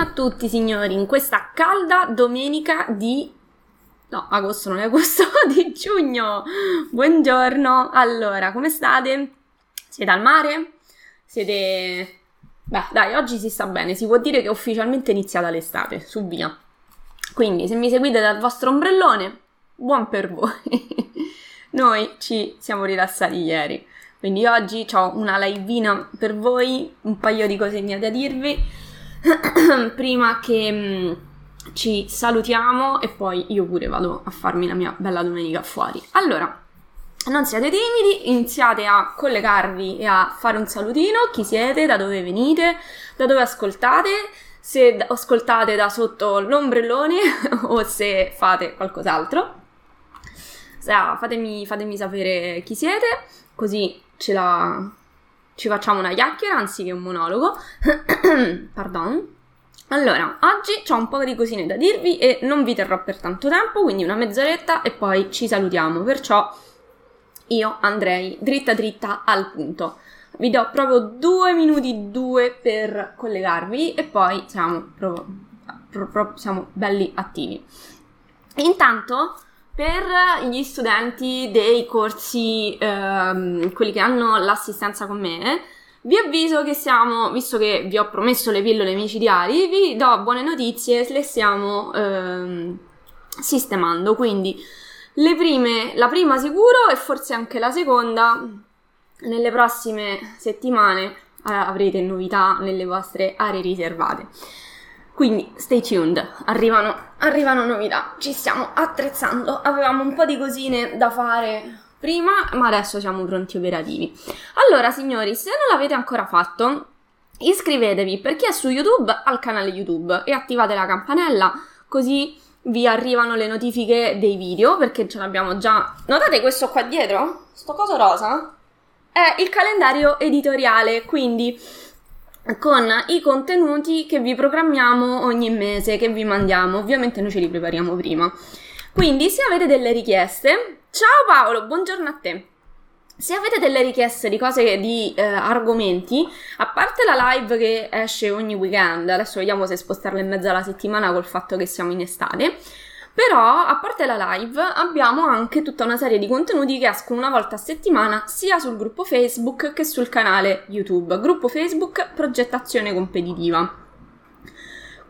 Buongiorno a tutti signori, in questa calda domenica di... No, agosto non è agosto, di giugno. Buongiorno. Allora, come state? Siete al mare? Siete... Beh, dai, oggi si sta bene, si può dire che è ufficialmente iniziata l'estate, su via. Quindi, se mi seguite dal vostro ombrellone, buon per voi. Noi ci siamo rilassati ieri. Quindi oggi ho una livina per voi, un paio di cosine da dirvi. prima che mm, ci salutiamo e poi io pure vado a farmi la mia bella domenica fuori. Allora, non siate timidi, iniziate a collegarvi e a fare un salutino. Chi siete? Da dove venite? Da dove ascoltate? Se ascoltate da sotto l'ombrellone o se fate qualcos'altro. Fatemi, fatemi sapere chi siete, così ce la, ci facciamo una chiacchiera anziché un monologo. Pardon. Allora, oggi ho un po' di cosine da dirvi e non vi terrò per tanto tempo, quindi una mezz'oretta e poi ci salutiamo. Perciò io andrei dritta dritta al punto. Vi do proprio due minuti due per collegarvi e poi siamo, proprio, proprio, siamo belli attivi. Intanto per gli studenti dei corsi, ehm, quelli che hanno l'assistenza con me, vi avviso che siamo, visto che vi ho promesso le pillole micidiali, vi do buone notizie, le stiamo ehm, sistemando. Quindi prime, la prima sicuro e forse anche la seconda, nelle prossime settimane eh, avrete novità nelle vostre aree riservate. Quindi stay tuned, arrivano, arrivano novità, ci stiamo attrezzando, avevamo un po' di cosine da fare prima, ma adesso siamo pronti operativi. Allora signori, se non l'avete ancora fatto, iscrivetevi per chi è su YouTube al canale YouTube e attivate la campanella così vi arrivano le notifiche dei video perché ce l'abbiamo già. Notate questo qua dietro? Sto coso rosa? È il calendario editoriale, quindi con i contenuti che vi programmiamo ogni mese, che vi mandiamo. Ovviamente noi ce li prepariamo prima. Quindi, se avete delle richieste, ciao Paolo, buongiorno a te. Se avete delle richieste di cose, di eh, argomenti, a parte la live che esce ogni weekend, adesso vediamo se spostarla in mezzo alla settimana col fatto che siamo in estate, però, a parte la live, abbiamo anche tutta una serie di contenuti che escono una volta a settimana sia sul gruppo Facebook che sul canale YouTube. Gruppo Facebook Progettazione Competitiva.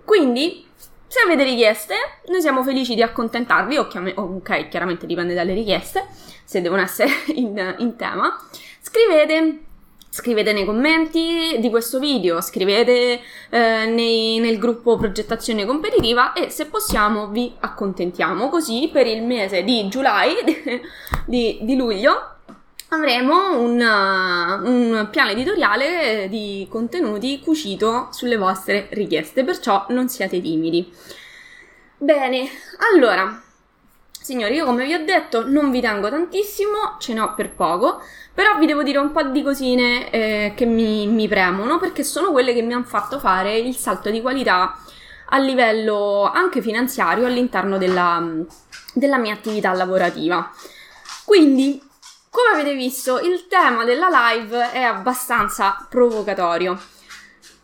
Quindi, se avete richieste, noi siamo felici di accontentarvi, ok, chiaramente dipende dalle richieste, se devono essere in, in tema. Scrivete Scrivete nei commenti di questo video, scrivete eh, nei, nel gruppo progettazione competitiva e se possiamo vi accontentiamo. Così per il mese di July, di, di luglio, avremo un, un, piano editoriale di contenuti cucito sulle vostre richieste, perciò non siate timidi. Bene, allora, signori, io come vi ho detto non vi tengo tantissimo, ce n'ho per poco. Però vi devo dire un po' di cosine eh, che mi, mi premono perché sono quelle che mi hanno fatto fare il salto di qualità a livello anche finanziario all'interno della, della mia attività lavorativa. Quindi, come avete visto, il tema della live è abbastanza provocatorio.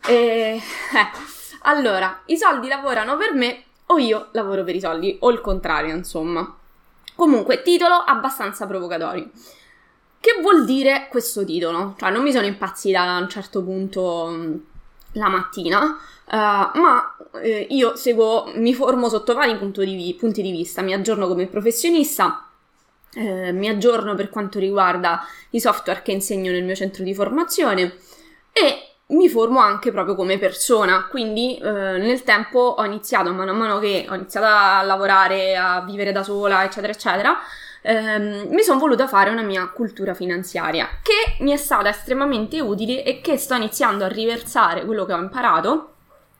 E, eh, allora, i soldi lavorano per me o io lavoro per i soldi, o il contrario, insomma. Comunque, titolo abbastanza provocatorio. Che vuol dire questo titolo? Cioè, non mi sono impazzita a un certo punto mm, la mattina, uh, ma eh, io seguo, mi formo sotto vari di, punti di vista, mi aggiorno come professionista, eh, mi aggiorno per quanto riguarda i software che insegno nel mio centro di formazione e mi formo anche proprio come persona, quindi eh, nel tempo ho iniziato, mano a mano che ho iniziato a lavorare, a vivere da sola, eccetera, eccetera, ehm, mi sono voluta fare una mia cultura finanziaria, che mi è stata estremamente utile e che sto iniziando a riversare quello che ho imparato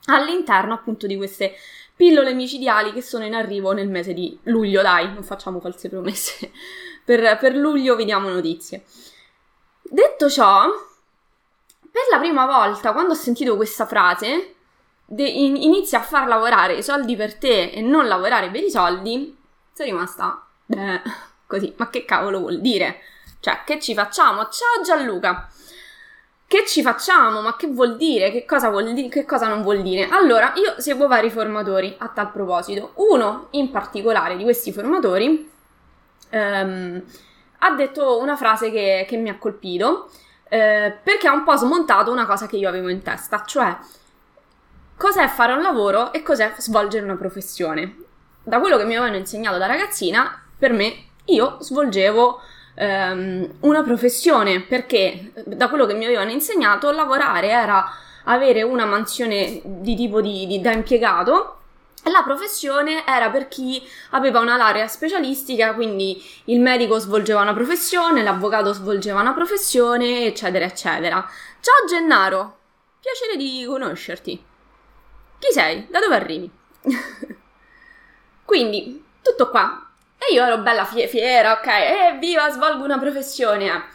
all'interno appunto di queste pillole micidiali che sono in arrivo nel mese di luglio, dai, non facciamo false promesse, per, per luglio vediamo notizie. Detto ciò, per la prima volta quando ho sentito questa frase, de- in- inizia a far lavorare i soldi per te e non lavorare per i soldi, sono rimasta, beh, Così, ma che cavolo vuol dire? Cioè, che ci facciamo? Ciao Gianluca! che ci facciamo? Ma che vuol dire? Che cosa, vuol di- che cosa non vuol dire? Allora, io seguo vari formatori a tal proposito. Uno in particolare di questi formatori ehm, ha detto una frase che, che mi ha colpito eh, perché ha un po' smontato una cosa che io avevo in testa, cioè cos'è fare un lavoro e cos'è svolgere una professione. Da quello che mi avevano insegnato da ragazzina, per me io svolgevo ehm, una professione perché da quello che mi avevano insegnato lavorare era avere una mansione di tipo di, di, da impiegato la professione era per chi aveva una laurea specialistica, quindi il medico svolgeva una professione, l'avvocato svolgeva una professione, eccetera, eccetera. Ciao Gennaro, piacere di conoscerti. Chi sei? Da dove arrivi? quindi, tutto qua. E io ero bella fie- fiera, ok? E viva, svolgo una professione.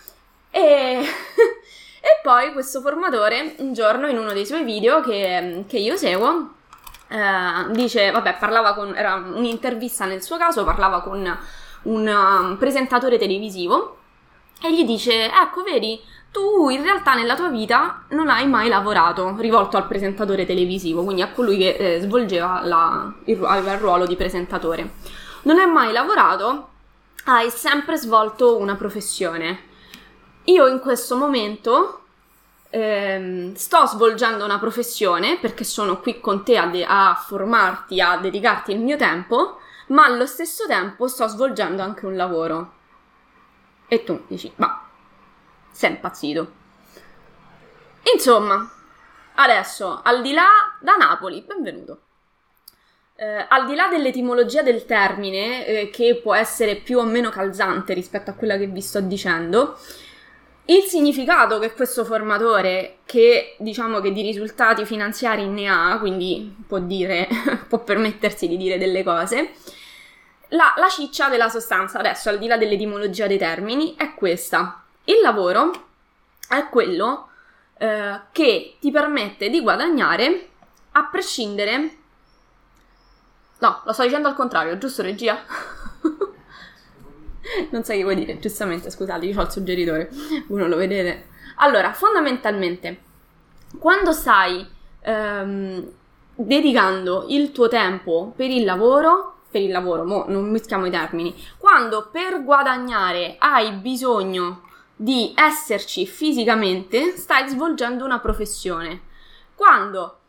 E... e poi questo formatore, un giorno in uno dei suoi video che, che io seguo, eh, dice, vabbè, parlava con, era un'intervista nel suo caso, parlava con un um, presentatore televisivo e gli dice, ecco, vedi, tu in realtà nella tua vita non hai mai lavorato, rivolto al presentatore televisivo, quindi a colui che eh, svolgeva la, il, il ruolo di presentatore. Non hai mai lavorato, hai sempre svolto una professione. Io in questo momento ehm, sto svolgendo una professione perché sono qui con te a, de- a formarti, a dedicarti il mio tempo, ma allo stesso tempo sto svolgendo anche un lavoro. E tu dici, ma sei impazzito. Insomma, adesso, al di là da Napoli, benvenuto. Eh, al di là dell'etimologia del termine, eh, che può essere più o meno calzante rispetto a quella che vi sto dicendo, il significato che questo formatore, che diciamo che di risultati finanziari ne ha, quindi può dire, può permettersi di dire delle cose, la, la ciccia della sostanza, adesso al di là dell'etimologia dei termini, è questa. Il lavoro è quello eh, che ti permette di guadagnare a prescindere... No, lo sto dicendo al contrario, giusto regia? non sai che vuoi dire, giustamente, scusate, io ho il suggeritore, uno lo vedete. Allora, fondamentalmente, quando stai ehm, dedicando il tuo tempo per il lavoro, per il lavoro, mo non mettiamo i termini, quando per guadagnare hai bisogno di esserci fisicamente, stai svolgendo una professione. Quando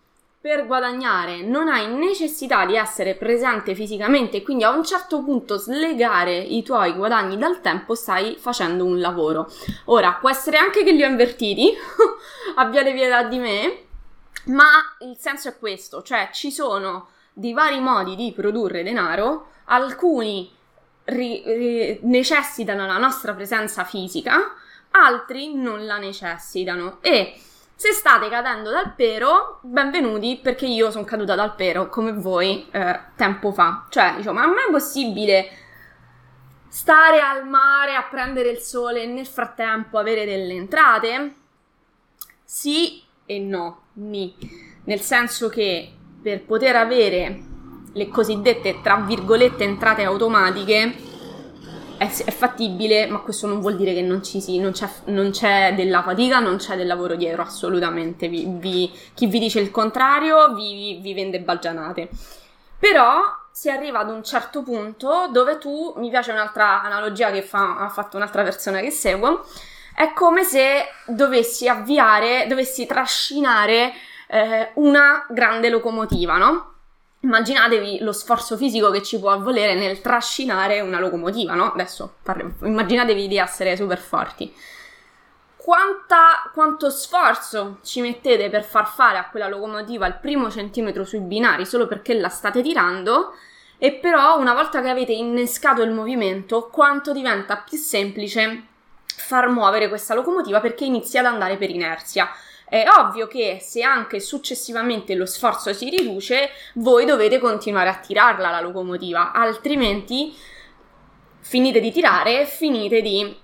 per guadagnare non hai necessità di essere presente fisicamente e quindi a un certo punto slegare i tuoi guadagni dal tempo stai facendo un lavoro. Ora, può essere anche che li ho invertiti, abbiate pietà di me, ma il senso è questo, cioè ci sono di vari modi di produrre denaro, alcuni ri- ri- necessitano la nostra presenza fisica, altri non la necessitano e se state cadendo dal pero, benvenuti perché io sono caduta dal pero come voi eh, tempo fa. Cioè, diciamo, ma è possibile stare al mare a prendere il sole e nel frattempo avere delle entrate? Sì e no, ni. Nel senso che per poter avere le cosiddette, tra virgolette, entrate automatiche, è, è, fattibile, ma questo non vuol dire che non, ci si, non, c'è, non c'è della fatica, non c'è del lavoro dietro, assolutamente. Vi, vi, chi vi dice il contrario vi, vi vende baggianate. Però si arriva ad un certo punto dove tu, mi piace un'altra analogia che fa, ha fatto un'altra persona che seguo, è come se dovessi avviare, dovessi trascinare eh, una grande locomotiva, no? Immaginatevi lo sforzo fisico che ci può avvolere nel trascinare una locomotiva, no? Adesso parliamo, immaginatevi di essere super forti. Quanta, quanto sforzo ci mettete per far fare a quella locomotiva il primo centimetro sui binari solo perché la state tirando? E però una volta che avete innescato il movimento, quanto diventa più semplice far muovere questa locomotiva perché inizia ad andare per inerzia. È ovvio che se anche successivamente lo sforzo si riduce, voi dovete continuare a tirarla la locomotiva, altrimenti finite di tirare e finite di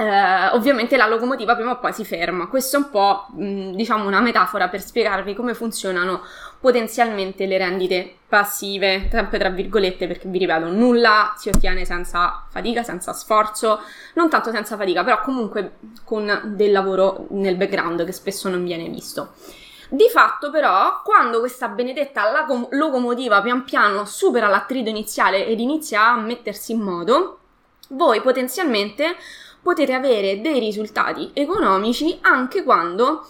eh, ovviamente la locomotiva prima o poi si ferma. Questo è un po', mh, diciamo, una metafora per spiegarvi come funzionano potenzialmente le rendite passive, sempre tra virgolette, perché vi ripeto, nulla si ottiene senza fatica, senza sforzo, non tanto senza fatica, però comunque con del lavoro nel background che spesso non viene visto. Di fatto, però, quando questa benedetta locomotiva pian piano supera l'attrito iniziale ed inizia a mettersi in moto, voi potenzialmente potete avere dei risultati economici anche quando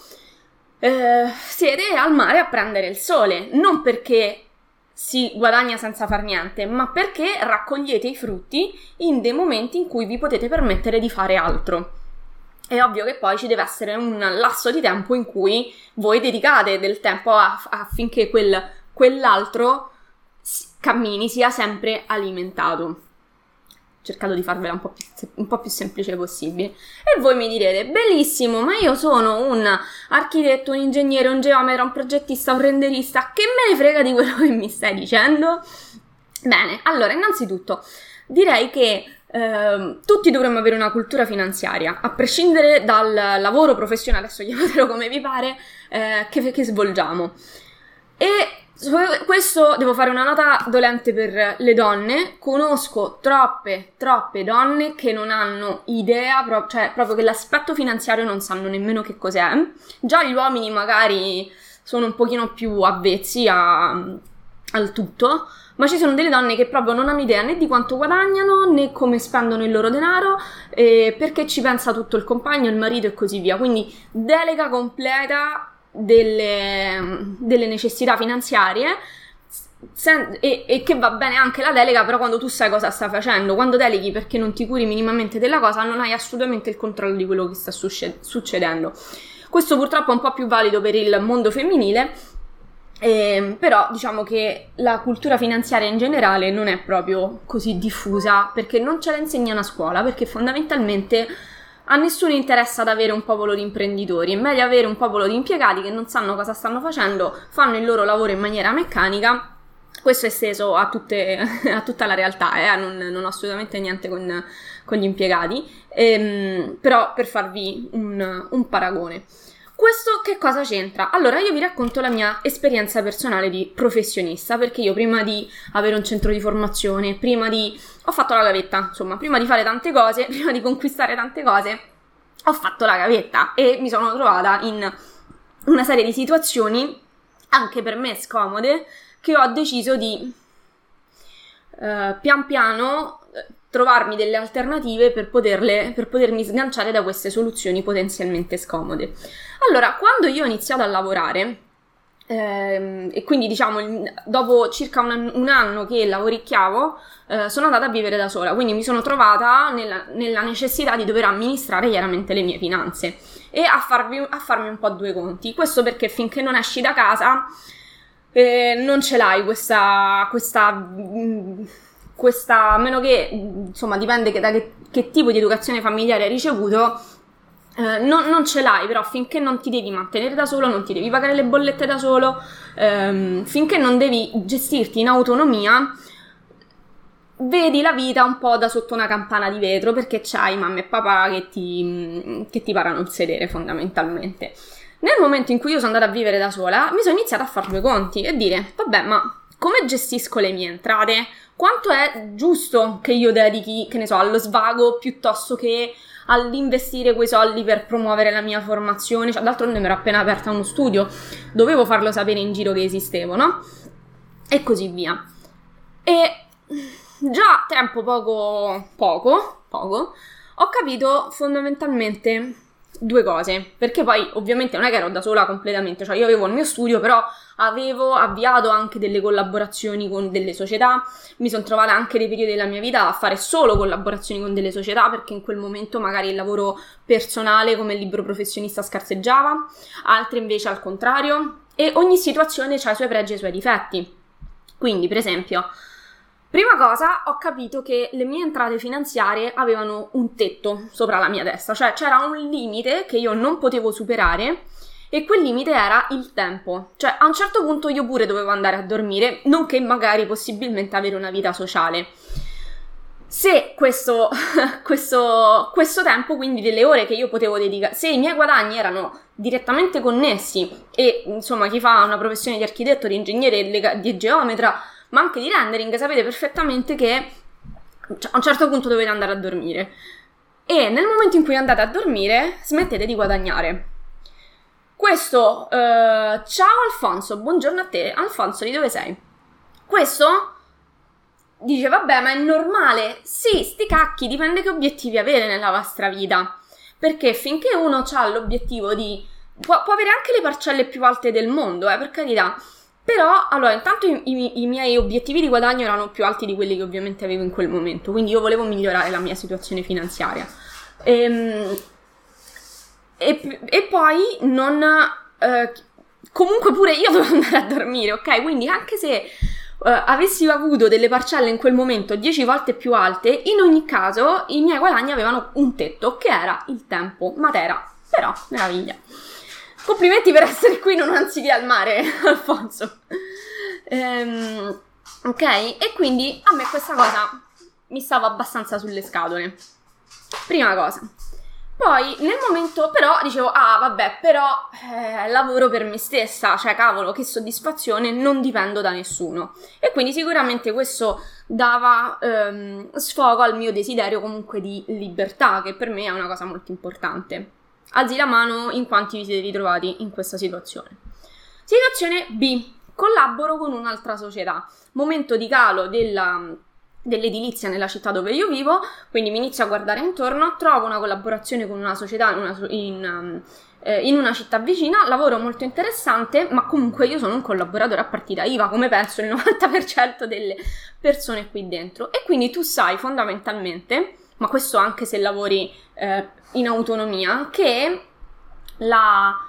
eh, siete al mare a prendere il sole, non perché si guadagna senza far niente, ma perché raccogliete i frutti in dei momenti in cui vi potete permettere di fare altro. È ovvio che poi ci deve essere un lasso di tempo in cui voi dedicate del tempo affinché quel, quell'altro cammini sia sempre alimentato cercato di farvela un po, più, un po' più semplice possibile. E voi mi direte, bellissimo, ma io sono un architetto, un ingegnere, un geometra, un progettista, un renderista, che me ne frega di quello che mi stai dicendo? Bene, allora, innanzitutto, direi che eh, tutti dovremmo avere una cultura finanziaria, a prescindere dal lavoro professionale, adesso chiamatelo come vi pare, eh, che, che svolgiamo. E questo devo fare una nota dolente per le donne. Conosco troppe, troppe donne che non hanno idea, pro- cioè proprio che l'aspetto finanziario non sanno nemmeno che cos'è. Già gli uomini magari sono un pochino più avvezzi a, al tutto, ma ci sono delle donne che proprio non hanno idea né di quanto guadagnano né come spendono il loro denaro, eh, perché ci pensa tutto il compagno, il marito e così via. Quindi delega completa delle, delle necessità finanziarie sen- e, e, che va bene anche la delega, però quando tu sai cosa stai facendo, quando deleghi perché non ti curi minimamente della cosa, non hai assolutamente il controllo di quello che sta succe- succedendo. Questo purtroppo è un po' più valido per il mondo femminile, eh, però diciamo che la cultura finanziaria in generale non è proprio così diffusa perché non ce la insegnano a scuola, perché fondamentalmente a nessuno interessa ad avere un popolo di imprenditori, è meglio avere un popolo di impiegati che non sanno cosa stanno facendo, fanno il loro lavoro in maniera meccanica. Questo è esteso a, tutte, a tutta la realtà, eh? non, non, ho assolutamente niente con, con gli impiegati, ehm, però per farvi un, un paragone. Questo che cosa c'entra? Allora, io vi racconto la mia esperienza personale di professionista, perché io prima di avere un centro di formazione, prima di... ho fatto la gavetta, insomma, prima di fare tante cose, prima di conquistare tante cose, ho fatto la gavetta e mi sono trovata in una serie di situazioni, anche per me scomode, che ho deciso di uh, pian piano trovarmi delle alternative per, poterle, per potermi sganciare da queste soluzioni potenzialmente scomode. Allora, quando io ho iniziato a lavorare, ehm, e quindi diciamo dopo circa un, un anno che lavoricchiavo, eh, sono andata a vivere da sola, quindi mi sono trovata nella, nella, necessità di dover amministrare chiaramente le mie finanze e a, farvi, a farmi un po' due conti. Questo perché finché non esci da casa eh, non ce l'hai questa, questa mm, questa, a meno che, insomma, dipende da che, che tipo di educazione familiare hai ricevuto, eh, non, non, ce l'hai, però finché non ti devi mantenere da solo, non ti devi pagare le bollette da solo, ehm, finché non devi gestirti in autonomia, vedi la vita un po' da sotto una campana di vetro perché c'hai mamma e papà che ti, che ti parano il sedere fondamentalmente. Nel momento in cui io sono andata a vivere da sola, mi sono iniziata a fare due conti e dire, vabbè, ma come gestisco le mie entrate? quanto è giusto che io dedichi, che ne so, allo svago piuttosto che all'investire quei soldi per promuovere la mia formazione. Cioè, d'altronde mi ero appena aperta uno studio, dovevo farlo sapere in giro che esistevo, no? E così via. E già tempo poco, poco, poco, ho capito fondamentalmente due cose, perché poi ovviamente non è che ero da sola completamente, cioè io avevo il mio studio, però avevo avviato anche delle collaborazioni con delle società, mi sono trovata anche dei periodi della mia vita a fare solo collaborazioni con delle società, perché in quel momento magari il lavoro personale come libro professionista scarseggiava, altre invece al contrario, e ogni situazione ha i suoi pregi e i suoi difetti. Quindi, per esempio, Prima cosa, ho capito che le mie entrate finanziarie avevano un tetto sopra la mia testa, cioè c'era un limite che io non potevo superare e quel limite era il tempo. Cioè a un certo punto io pure dovevo andare a dormire, nonché magari possibilmente avere una vita sociale. se questo, questo, questo, tempo, quindi delle ore che io potevo dedicare, se i miei guadagni erano direttamente connessi e insomma chi fa una professione di architetto, di ingegnere, di geometra, ma anche di rendering, sapete perfettamente che cioè, a un certo punto dovete andare a dormire. E nel momento in cui andate a dormire, smettete di guadagnare. Questo, uh, ciao Alfonso, buongiorno a te. Alfonso, di dove sei? Questo dice vabbè ma è normale sì sti cacchi dipende che obiettivi avere nella vostra vita perché finché uno ha l'obiettivo di può, può, avere anche le parcelle più alte del mondo eh, per carità però allora intanto i, i, i, miei obiettivi di guadagno erano più alti di quelli che ovviamente avevo in quel momento quindi io volevo migliorare la mia situazione finanziaria ehm, e, e poi non eh, comunque pure io dovevo andare a dormire ok quindi anche se uh, avessi avuto delle parcelle in quel momento 10 volte più alte, in ogni caso i miei guadagni avevano un tetto, che era il tempo. Matera, però, meraviglia. Complimenti per essere qui non anziché al mare, Alfonso. Ehm, ok, e quindi a me questa cosa mi stava abbastanza sulle scatole. Prima cosa. Poi nel momento però dicevo, ah vabbè, però eh, lavoro per me stessa, cioè cavolo, che soddisfazione, non dipendo da nessuno. E quindi sicuramente questo dava ehm, sfogo al mio desiderio comunque di libertà, che per me è una cosa molto importante. Alzi la mano in quanti vi siete ritrovati in questa situazione. Situazione B. Collaboro con un'altra società. Momento di calo della dell'edilizia nella città dove io vivo, quindi mi inizio a guardare intorno, trovo una collaborazione con una società in una, in, eh, in una, città vicina, lavoro molto interessante, ma comunque io sono un collaboratore a partita IVA, come penso il 90% delle persone qui dentro. E quindi tu sai fondamentalmente, ma questo anche se lavori eh, in autonomia, che la,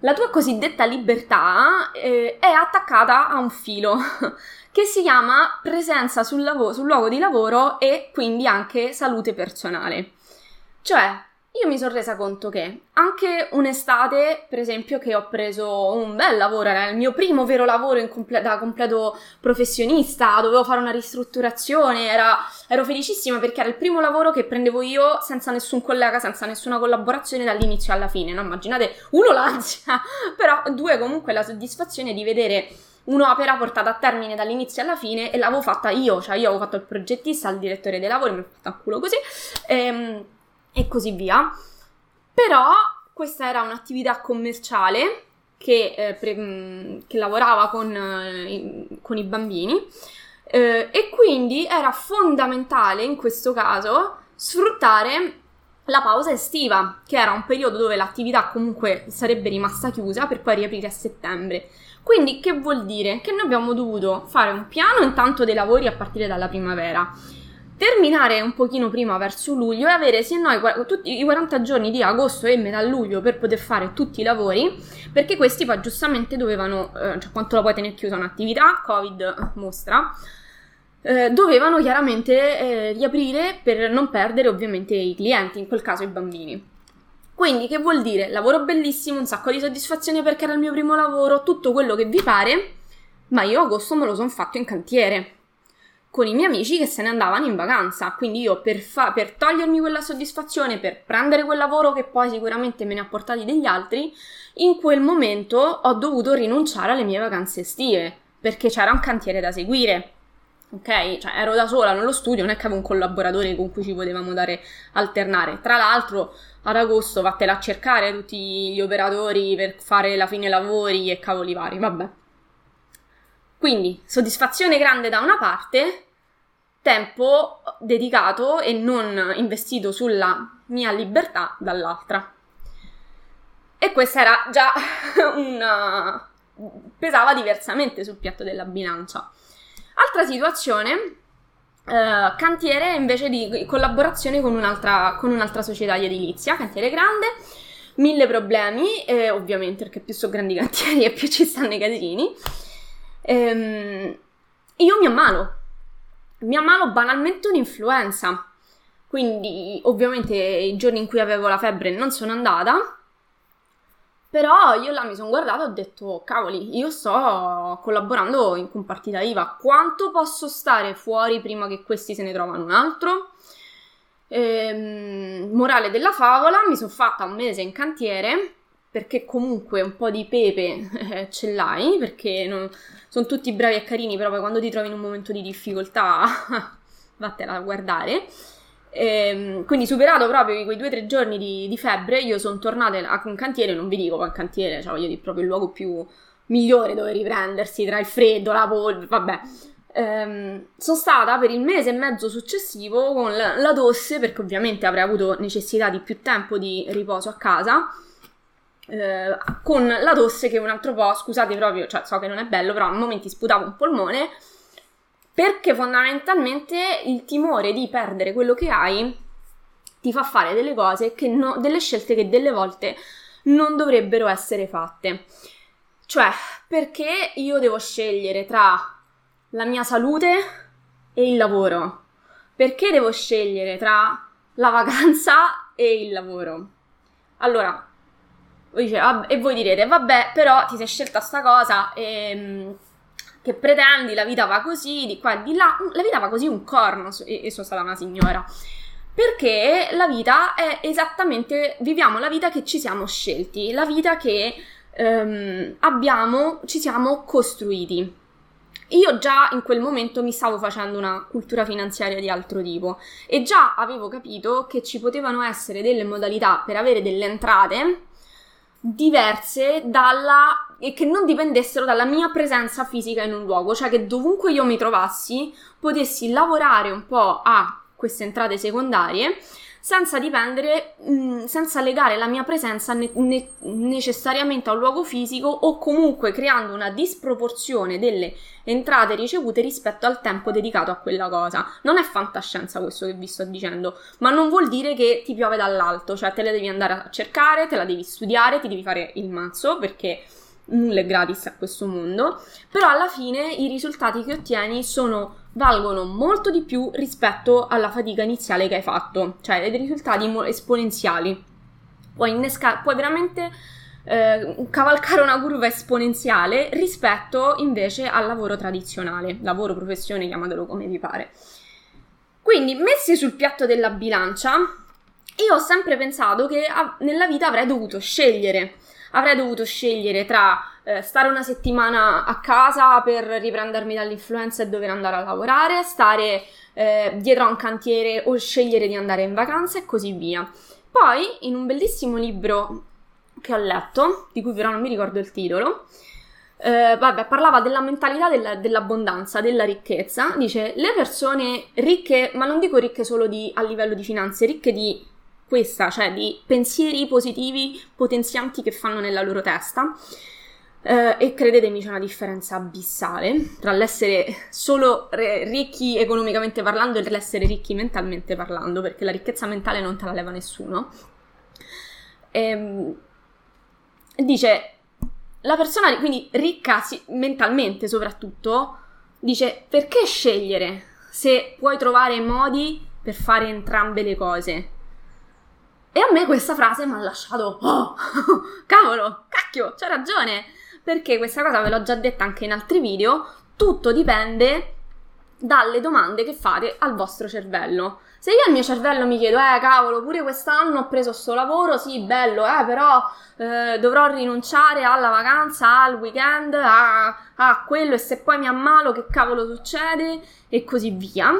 la tua cosiddetta libertà eh, è attaccata a un filo. che si chiama presenza sul, lav- sul luogo di lavoro e quindi anche salute personale. Cioè, io mi sono resa conto che anche un'estate, per esempio, che ho preso un bel lavoro, era il mio primo vero lavoro comple- da completo professionista, dovevo fare una ristrutturazione, era, ero felicissima perché era il primo lavoro che prendevo io senza nessun collega, senza nessuna collaborazione dall'inizio alla fine, no? Immaginate, uno l'ansia, però due comunque la soddisfazione di vedere un'opera portata a termine dall'inizio alla fine e l'avevo fatta io, cioè io avevo fatto il progettista, il direttore dei lavori, mi ho fatto a culo così ehm, e così via. Però questa era un'attività commerciale che, eh, pre- mm, che lavorava con, eh, con, i bambini eh, e quindi era fondamentale in questo caso sfruttare la pausa estiva, che era un periodo dove l'attività comunque sarebbe rimasta chiusa per poi riaprire a settembre. Quindi che vuol dire? Che noi abbiamo dovuto fare un piano intanto dei lavori a partire dalla primavera, terminare un pochino prima verso luglio e avere se noi tutti i 40 giorni di agosto e metà luglio per poter fare tutti i lavori, perché questi poi giustamente dovevano, eh, cioè quanto la puoi tenere chiusa un'attività, Covid mostra, eh, dovevano chiaramente eh, riaprire per non perdere ovviamente i clienti, in quel caso i bambini. Quindi che vuol dire? Lavoro bellissimo, un sacco di soddisfazione perché era il mio primo lavoro, tutto quello che vi pare, ma io agosto me lo sono fatto in cantiere con i miei amici che se ne andavano in vacanza. Quindi io per, fa- per, togliermi quella soddisfazione, per prendere quel lavoro che poi sicuramente me ne ha portati degli altri, in quel momento ho dovuto rinunciare alle mie vacanze estive perché c'era un cantiere da seguire ok? Cioè ero da sola nello studio, non è che avevo un collaboratore con cui ci potevamo dare alternare. Tra l'altro, ad agosto vattela a cercare tutti gli operatori per fare la fine lavori e cavoli vari, vabbè. Quindi, soddisfazione grande da una parte, tempo dedicato e non investito sulla mia libertà dall'altra. E questa era già una... pesava diversamente sul piatto della bilancia. Altra situazione, Uh, cantiere invece di collaborazione con un'altra, con un'altra, società di edilizia, cantiere grande, mille problemi, eh, ovviamente perché più sono grandi i cantieri e più ci stanno i casini. Ehm, io mi ammalo, mi ammalo banalmente un'influenza, quindi ovviamente i giorni in cui avevo la febbre non sono andata, Però io là mi sono guardata e ho detto, cavoli, io sto collaborando in compartita IVA, quanto posso stare fuori prima che questi se ne trovano un altro? Ehm, morale della favola, mi sono fatta un mese in cantiere, perché comunque un po' di pepe eh, ce l'hai, perché non, sono tutti bravi e carini, però poi quando ti trovi in un momento di difficoltà, vattela a guardare. E, ehm, quindi superato proprio quei due o tre giorni di, di, febbre, io sono tornata in cantiere, non vi dico qua in cantiere, cioè voglio dire proprio il luogo più migliore dove riprendersi tra il freddo, la polvere, vabbè. Ehm, sono stata per il mese e mezzo successivo con la, la tosse, perché ovviamente avrei avuto necessità di più tempo di riposo a casa. Eh, con la tosse che un altro po', scusate proprio, cioè so che non è bello, però a momenti sputavo un polmone perché fondamentalmente il timore di perdere quello che hai ti fa fare delle cose che no, delle scelte che delle volte non dovrebbero essere fatte. Cioè, perché io devo scegliere tra la mia salute e il lavoro? Perché devo scegliere tra la vacanza e il lavoro? Allora, dice, e voi direte, vabbè, però ti sei scelta sta cosa e ehm, che pretendi, la vita va così, di qua e di là, la vita va così un corno, e, e sono stata una signora. Perché la vita è esattamente, viviamo la vita che ci siamo scelti, la vita che ehm, abbiamo, ci siamo costruiti. Io già in quel momento mi stavo facendo una cultura finanziaria di altro tipo e già avevo capito che ci potevano essere delle modalità per avere delle entrate diverse dalla e che non dipendessero dalla mia presenza fisica in un luogo, cioè che dovunque io mi trovassi potessi lavorare un po' a queste entrate secondarie senza dipendere, mh, mm, senza legare la mia presenza ne- ne- necessariamente a un luogo fisico o comunque creando una disproporzione delle entrate ricevute rispetto al tempo dedicato a quella cosa. Non è fantascienza questo che vi sto dicendo, ma non vuol dire che ti piove dall'alto, cioè te le devi andare a cercare, te la devi studiare, ti devi fare il mazzo perché nulla è gratis a questo mondo, però alla fine i risultati che ottieni sono valgono molto di più rispetto alla fatica iniziale che hai fatto, cioè dei risultati esponenziali. Puoi innescare, puoi veramente eh, cavalcare una curva esponenziale rispetto invece al lavoro tradizionale, lavoro, professione, chiamatelo come vi pare. Quindi, messi sul piatto della bilancia, io ho sempre pensato che nella vita avrei dovuto scegliere. Avrei dovuto scegliere tra eh, stare una settimana a casa per riprendermi dall'influenza e dover andare a lavorare, stare eh, dietro a un cantiere o scegliere di andare in vacanza e così via. Poi, in un bellissimo libro che ho letto, di cui però non mi ricordo il titolo, eh, vabbè, parlava della mentalità della, dell'abbondanza, della ricchezza. Dice, le persone ricche, ma non dico ricche solo di, a livello di finanze, ricche di questa, cioè di pensieri positivi potenzianti che fanno nella loro testa, Uh, e credetemi c'è una differenza abissale tra l'essere solo re- ricchi economicamente parlando e l'essere ricchi mentalmente parlando, perché la ricchezza mentale non te la leva nessuno. E, ehm, dice, la persona quindi ricca sì, mentalmente soprattutto, dice perché scegliere se puoi trovare modi per fare entrambe le cose? E a me questa frase mi ha lasciato, oh, cavolo, cacchio, c'ha ragione perché questa cosa ve l'ho già detta anche in altri video, tutto dipende dalle domande che fate al vostro cervello. Se io al mio cervello mi chiedo, eh cavolo, pure quest'anno ho preso sto lavoro, sì, bello, eh, però eh, dovrò rinunciare alla vacanza, al weekend, a, a quello e se poi mi ammalo che cavolo succede e così via.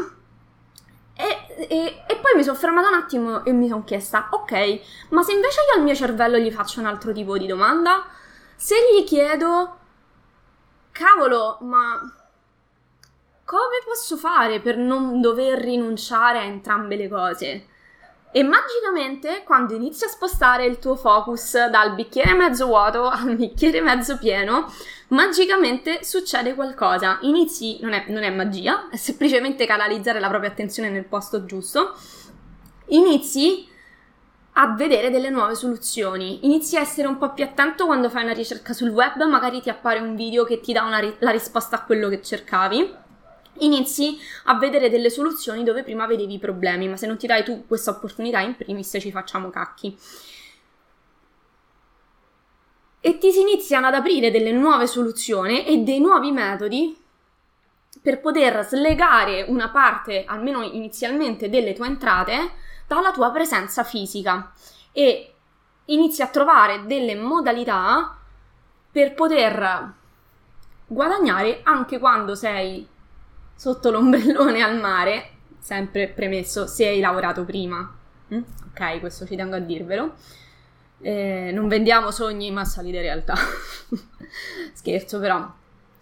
E, e, e, poi mi sono fermata un attimo e mi sono chiesta, ok, ma se invece io al mio cervello gli faccio un altro tipo di domanda, se gli chiedo, cavolo, ma come posso fare per non dover rinunciare a entrambe le cose? E magicamente, quando inizi a spostare il tuo focus dal bicchiere mezzo vuoto al bicchiere mezzo pieno, magicamente succede qualcosa. Inizi, non è, non è magia, è semplicemente canalizzare la propria attenzione nel posto giusto. Inizi a vedere delle nuove soluzioni. Inizi a essere un po' più attento quando fai una ricerca sul web, magari ti appare un video che ti dà ri- la risposta a quello che cercavi. Inizi a vedere delle soluzioni dove prima vedevi i problemi, ma se non ti dai tu questa opportunità, in primis ci facciamo cacchi. e ti si iniziano ad aprire delle nuove soluzioni e dei nuovi metodi per poter slegare una parte, almeno inizialmente, delle tue entrate dalla tua presenza fisica e inizi a trovare delle modalità per poter guadagnare anche quando sei sotto l'ombrellone al mare, sempre premesso se hai lavorato prima. Mm? Ok, questo ci tengo a dirvelo. Eh, non vendiamo sogni ma salite realtà. Scherzo però,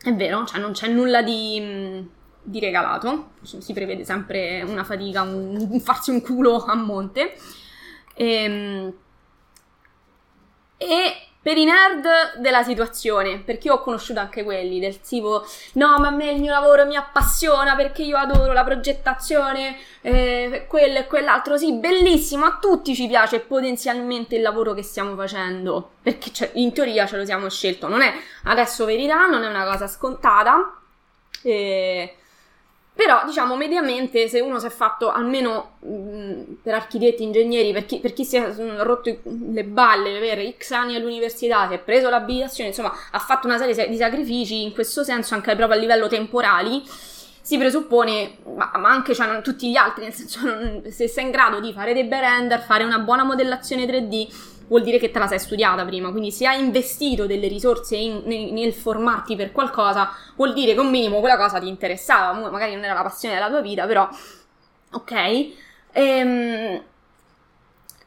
è vero, cioè non c'è nulla di, mm, di regalato, si prevede sempre una fatica, un, un farsi un culo a monte. Ehm, e, e per i nerd della situazione, perché io ho conosciuto anche quelli del tipo no, ma a me il mio lavoro mi appassiona perché io adoro la progettazione, eh, quello e quell'altro. Sì, bellissimo, a tutti ci piace potenzialmente il lavoro che stiamo facendo, perché cioè, in teoria ce lo siamo scelto, non è adesso verità, non è una cosa scontata. Eh, però, diciamo, mediamente, se uno si è fatto almeno mh, mm, per architetti, ingegneri, per chi, per chi, si è rotto le balle per X anni all'università, si è preso l'abilitazione, insomma, ha fatto una serie di sacrifici in questo senso, anche proprio a livello temporali, si presuppone, ma, ma anche cioè, tutti gli altri, nel senso, non, se sei in grado di fare dei render, fare una buona modellazione 3D, vuol dire che te la sei studiata prima, quindi se hai investito delle risorse in, nel, nel, formarti per qualcosa, vuol dire che un minimo quella cosa ti interessava, magari non era la passione della tua vita, però ok. Ehm,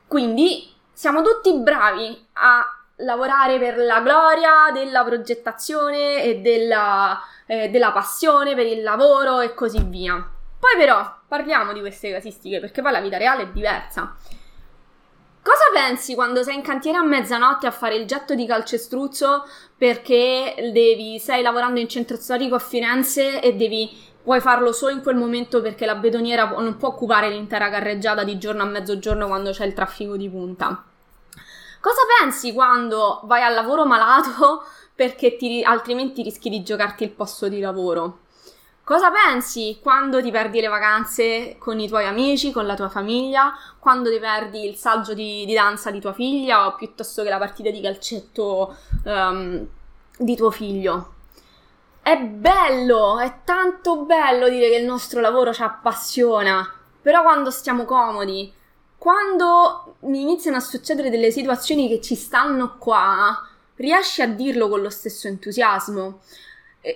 quindi siamo tutti bravi a lavorare per la gloria della progettazione e della, eh, della passione per il lavoro e così via. Poi però parliamo di queste casistiche perché poi la vita reale è diversa. Cosa pensi quando sei in cantiere a mezzanotte a fare il getto di calcestruzzo perché devi, sei lavorando in centro storico a Firenze e devi, puoi farlo solo in quel momento perché la betoniera non può occupare l'intera carreggiata di giorno a mezzogiorno quando c'è il traffico di punta? Cosa pensi quando vai al lavoro malato perché ti, altrimenti rischi di giocarti il posto di lavoro? Cosa pensi quando ti perdi le vacanze con i tuoi amici, con la tua famiglia, quando ti perdi il saggio di, di danza di tua figlia o piuttosto che la partita di calcetto um, di tuo figlio? È bello, è tanto bello dire che il nostro lavoro ci appassiona, però quando stiamo comodi, quando iniziano a succedere delle situazioni che ci stanno qua, riesci a dirlo con lo stesso entusiasmo?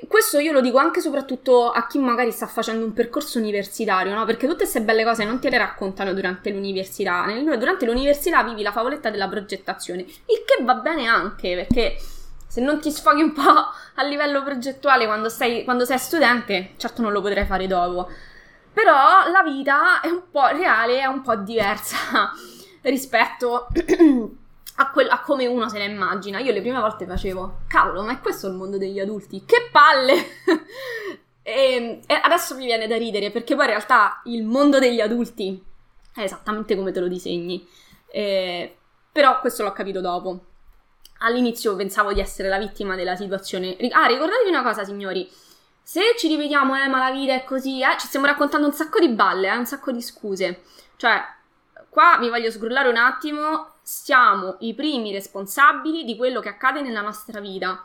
Questo io lo dico anche e soprattutto a chi magari sta facendo un percorso universitario, no? Perché tutte queste belle cose non te le raccontano durante l'università. Durante l'università vivi la favoletta della progettazione, il che va bene anche perché se non ti sfoghi un po' a livello progettuale quando sei, quando sei studente, certo non lo potrai fare dopo. Però la vita è un po' reale, è un po' diversa rispetto a, quel, a, come uno se la immagina. Io le prime volte facevo, cavolo, ma è questo il mondo degli adulti? Che palle! e, e, adesso mi viene da ridere perché poi in realtà il mondo degli adulti è esattamente come te lo disegni. E, però questo l'ho capito dopo. All'inizio pensavo di essere la vittima della situazione. Ah, ricordatevi una cosa, signori. Se ci ripetiamo, eh, ma la vita è così, eh, ci stiamo raccontando un sacco di balle, eh, un sacco di scuse. Cioè, qua mi voglio sgrullare un attimo siamo i primi responsabili di quello che accade nella nostra vita.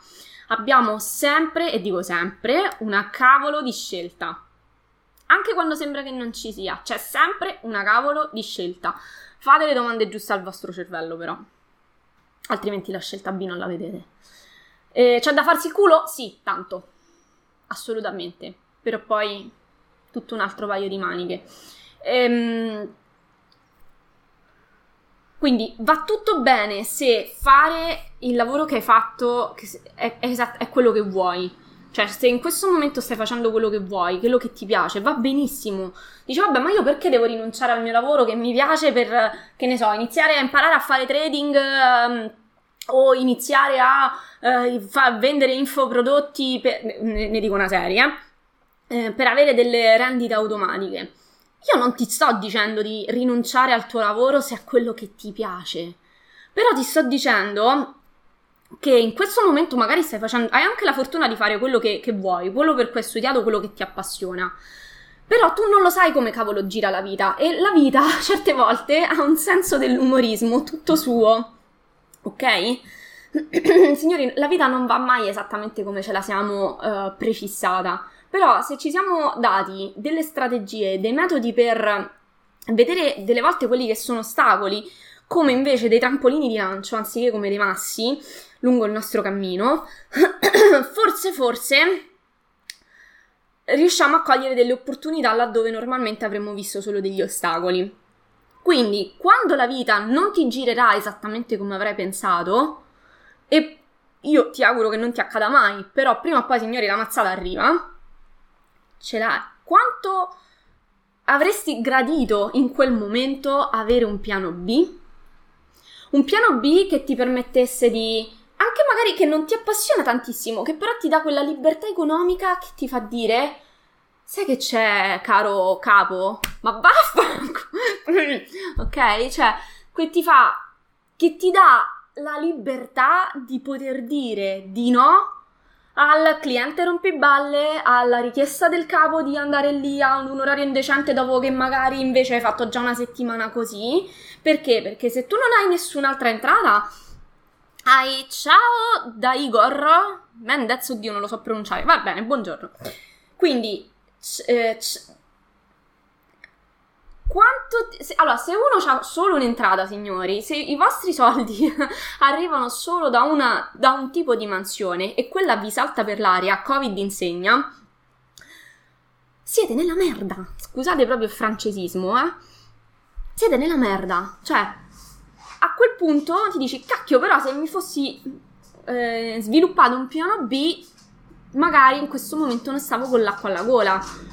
Abbiamo sempre, e dico sempre, una cavolo di scelta. Anche quando sembra che non ci sia, c'è sempre una cavolo di scelta. Fate le domande giuste al vostro cervello, però. Altrimenti la scelta B non la vedete. Eh, c'è da farsi il culo? Sì, tanto. Assolutamente. Però poi tutto un altro paio di maniche. Ehm, quindi va tutto bene se fare il lavoro che hai fatto è, è, è, quello che vuoi. Cioè, se in questo momento stai facendo quello che vuoi, quello che ti piace, va benissimo. Dici, vabbè, ma io perché devo rinunciare al mio lavoro che mi piace per, che ne so, iniziare a imparare a fare trading um, o iniziare a uh, fa, vendere infoprodotti, per, ne, ne, dico una serie, eh, per avere delle rendite automatiche. Io non ti sto dicendo di rinunciare al tuo lavoro se è quello che ti piace, però ti sto dicendo che in questo momento magari stai facendo, hai anche la fortuna di fare quello che, che vuoi, quello per cui hai studiato, quello che ti appassiona. Però tu non lo sai come cavolo gira la vita e la vita certe volte ha un senso dell'umorismo tutto suo, ok? signori, la vita non va mai esattamente come ce la siamo uh, prefissata, però se ci siamo dati delle strategie, dei metodi per vedere delle volte quelli che sono ostacoli come invece dei trampolini di lancio, anziché come dei massi lungo il nostro cammino, forse, forse riusciamo a cogliere delle opportunità laddove normalmente avremmo visto solo degli ostacoli. Quindi, quando la vita non ti girerà esattamente come avrai pensato, e io ti auguro che non ti accada mai, però prima o poi, signori, la mazzata arriva, ce l'hai. Quanto avresti gradito in quel momento avere un piano B? Un piano B che ti permettesse di anche magari che non ti appassiona tantissimo, che però ti dà quella libertà economica che ti fa dire sai che c'è, caro capo? Ma vaffanculo! ok? Cioè, che ti fa che ti dà la libertà di poter dire di no al cliente rompiballe, alla richiesta del capo di andare lì a un orario indecente dopo che magari invece hai fatto già una settimana così. Perché? Perché se tu non hai nessun'altra entrata, hai ciao da Igor Mendez, oddio non lo so pronunciare, va bene, buongiorno. Quindi, c- eh, c- quanto... Se, allora, se uno ha solo un'entrata, signori, se i vostri soldi arrivano solo da, una, da un tipo di mansione e quella vi salta per l'aria, Covid insegna, siete nella merda. Scusate proprio il francesismo, eh. Siete nella merda. Cioè, a quel punto ti dici, cacchio, però se mi fossi eh, sviluppato un piano B, magari in questo momento non stavo con l'acqua alla gola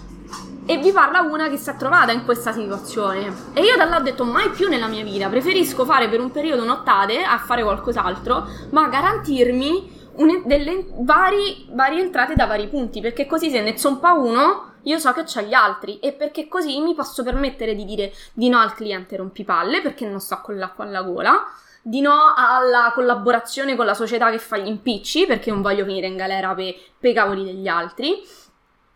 e vi parla una che si è trovata in questa situazione. E io da là ho detto mai più nella mia vita, preferisco fare per un periodo nottate a fare qualcos'altro, ma garantirmi un, delle vari, varie entrate da vari punti, perché così se ne zompa uno, io so che c'ho gli altri. E perché così mi posso permettere di dire di no al cliente rompipalle, perché non sto con l'acqua alla gola, di no alla collaborazione con la società che fa gli impicci, perché non voglio finire in galera per i cavoli degli altri,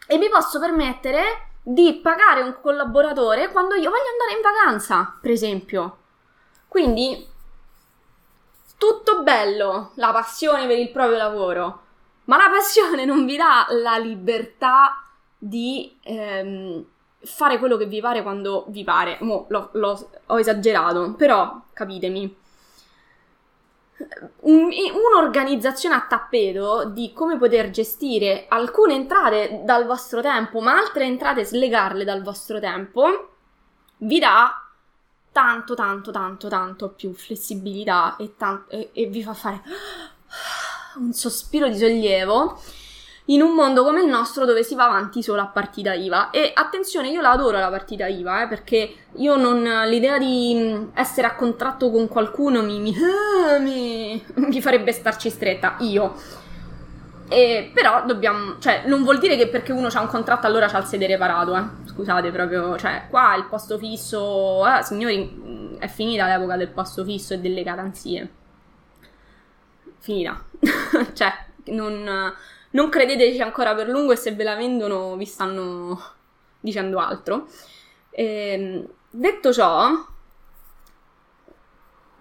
e mi posso permettere di pagare un collaboratore quando io voglio andare in vacanza, per esempio. Quindi tutto bello, la passione per il proprio lavoro, ma la passione non vi dà la libertà di ehm, fare quello che vi pare quando vi pare. Mo, l'ho, l'ho, ho esagerato, però capitemi un, un'organizzazione a tappeto di come poter gestire alcune entrate dal vostro tempo, ma altre entrate slegarle dal vostro tempo, vi dà tanto, tanto, tanto, tanto più flessibilità e, tanto, e, e vi fa fare un sospiro di sollievo in un mondo come il nostro dove si va avanti solo a partita IVA. E attenzione, io la adoro la partita IVA, eh, perché io non. l'idea di mm, essere a contratto con qualcuno mi, mi, mi, mi farebbe starci stretta. Io. E, però dobbiamo. Cioè, non vuol dire che perché uno ha un contratto allora c'ha il sedere parato, eh. Scusate, proprio. Cioè, qua il posto fisso. Eh, signori, mm, è finita l'epoca del posto fisso e delle garanzie. Finita. cioè, non non credeteci ancora per lungo e se ve la vendono vi stanno dicendo altro. E, ehm, detto ciò,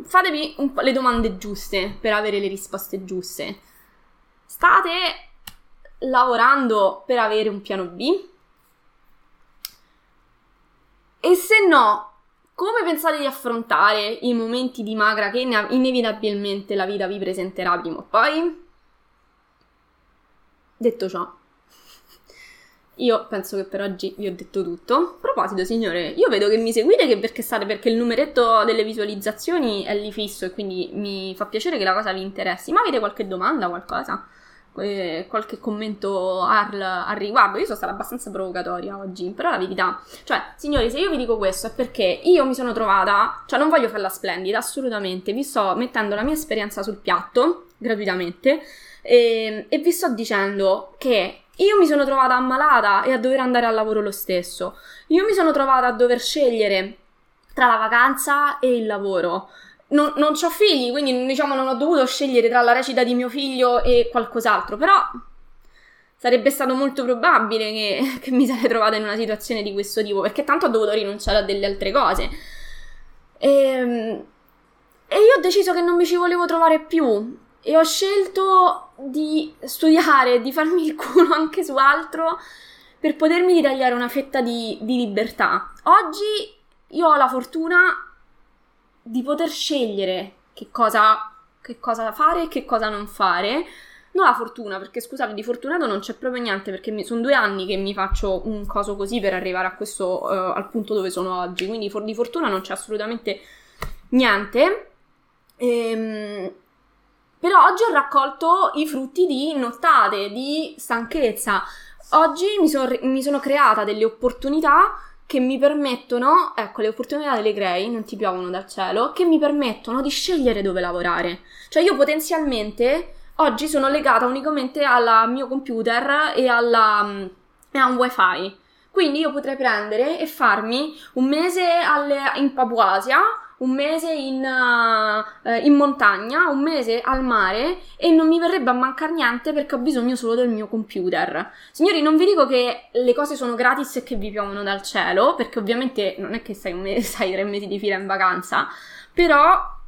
fatevi le domande giuste per avere le risposte giuste. State lavorando per avere un piano B? E se no, come pensate di affrontare i momenti di magra che inevitabilmente la vita vi presenterà prima o poi? Detto ciò, io penso che per oggi vi ho detto tutto. A proposito, signore, io vedo che mi seguite che perché state perché il numeretto delle visualizzazioni è lì fisso e quindi mi fa piacere che la cosa vi interessi. Ma avete qualche domanda, qualcosa? qualche commento al, al, riguardo. Io sono stata abbastanza provocatoria oggi, però la verità, cioè, signori, se io vi dico questo è perché io mi sono trovata, cioè non voglio farla splendida, assolutamente, vi sto mettendo la mia esperienza sul piatto, gratuitamente, e, ehm, e vi sto dicendo che io mi sono trovata ammalata e a dover andare al lavoro lo stesso. Io mi sono trovata a dover scegliere tra la vacanza e il lavoro. Non, non ho figli, quindi diciamo non ho dovuto scegliere tra la recita di mio figlio e qualcos'altro, però sarebbe stato molto probabile che, che mi sarei trovata in una situazione di questo tipo, perché tanto ho dovuto rinunciare a delle altre cose. E, ehm, e io ho deciso che non mi ci volevo trovare più e ho scelto di studiare, di farmi il culo anche su altro per potermi ritagliare una fetta di, di libertà. Oggi io ho la fortuna di poter scegliere che cosa, che cosa fare e che cosa non fare. Non la fortuna, perché scusate, di fortunato non c'è proprio niente, perché mi, sono due anni che mi faccio un coso così per arrivare a questo, uh, al punto dove sono oggi, quindi for- di fortuna non c'è assolutamente niente. Ehm, però oggi ho raccolto i frutti di nottate, di stanchezza. Oggi mi, so, mi sono creata delle opportunità che mi permettono, ecco, le opportunità delle grey non ti piovono dal cielo, che mi permettono di scegliere dove lavorare. Cioè io potenzialmente oggi sono legata unicamente al mio computer e, alla, e a un wifi. Quindi io potrei prendere e farmi un mese alle, in Papuasia un mese in, uh, in, montagna, un mese al mare e non mi verrebbe a mancare niente perché ho bisogno solo del mio computer. Signori, non vi dico che le cose sono gratis e che vi piovono dal cielo, perché ovviamente non è che stai, un mese, stai tre mesi di fila in vacanza, però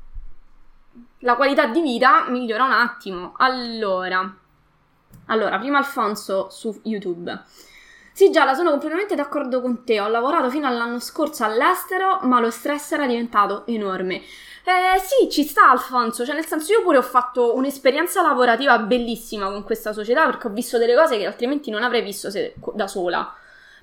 la qualità di vita migliora un attimo. Allora, allora prima Alfonso su YouTube. Sì, Gialla, sono completamente d'accordo con te. Ho lavorato fino all'anno scorso all'estero, ma lo stress era diventato enorme. Eh sì, ci sta Alfonso, cioè nel senso io pure ho fatto un'esperienza lavorativa bellissima con questa società perché ho visto delle cose che altrimenti non avrei visto se, da sola.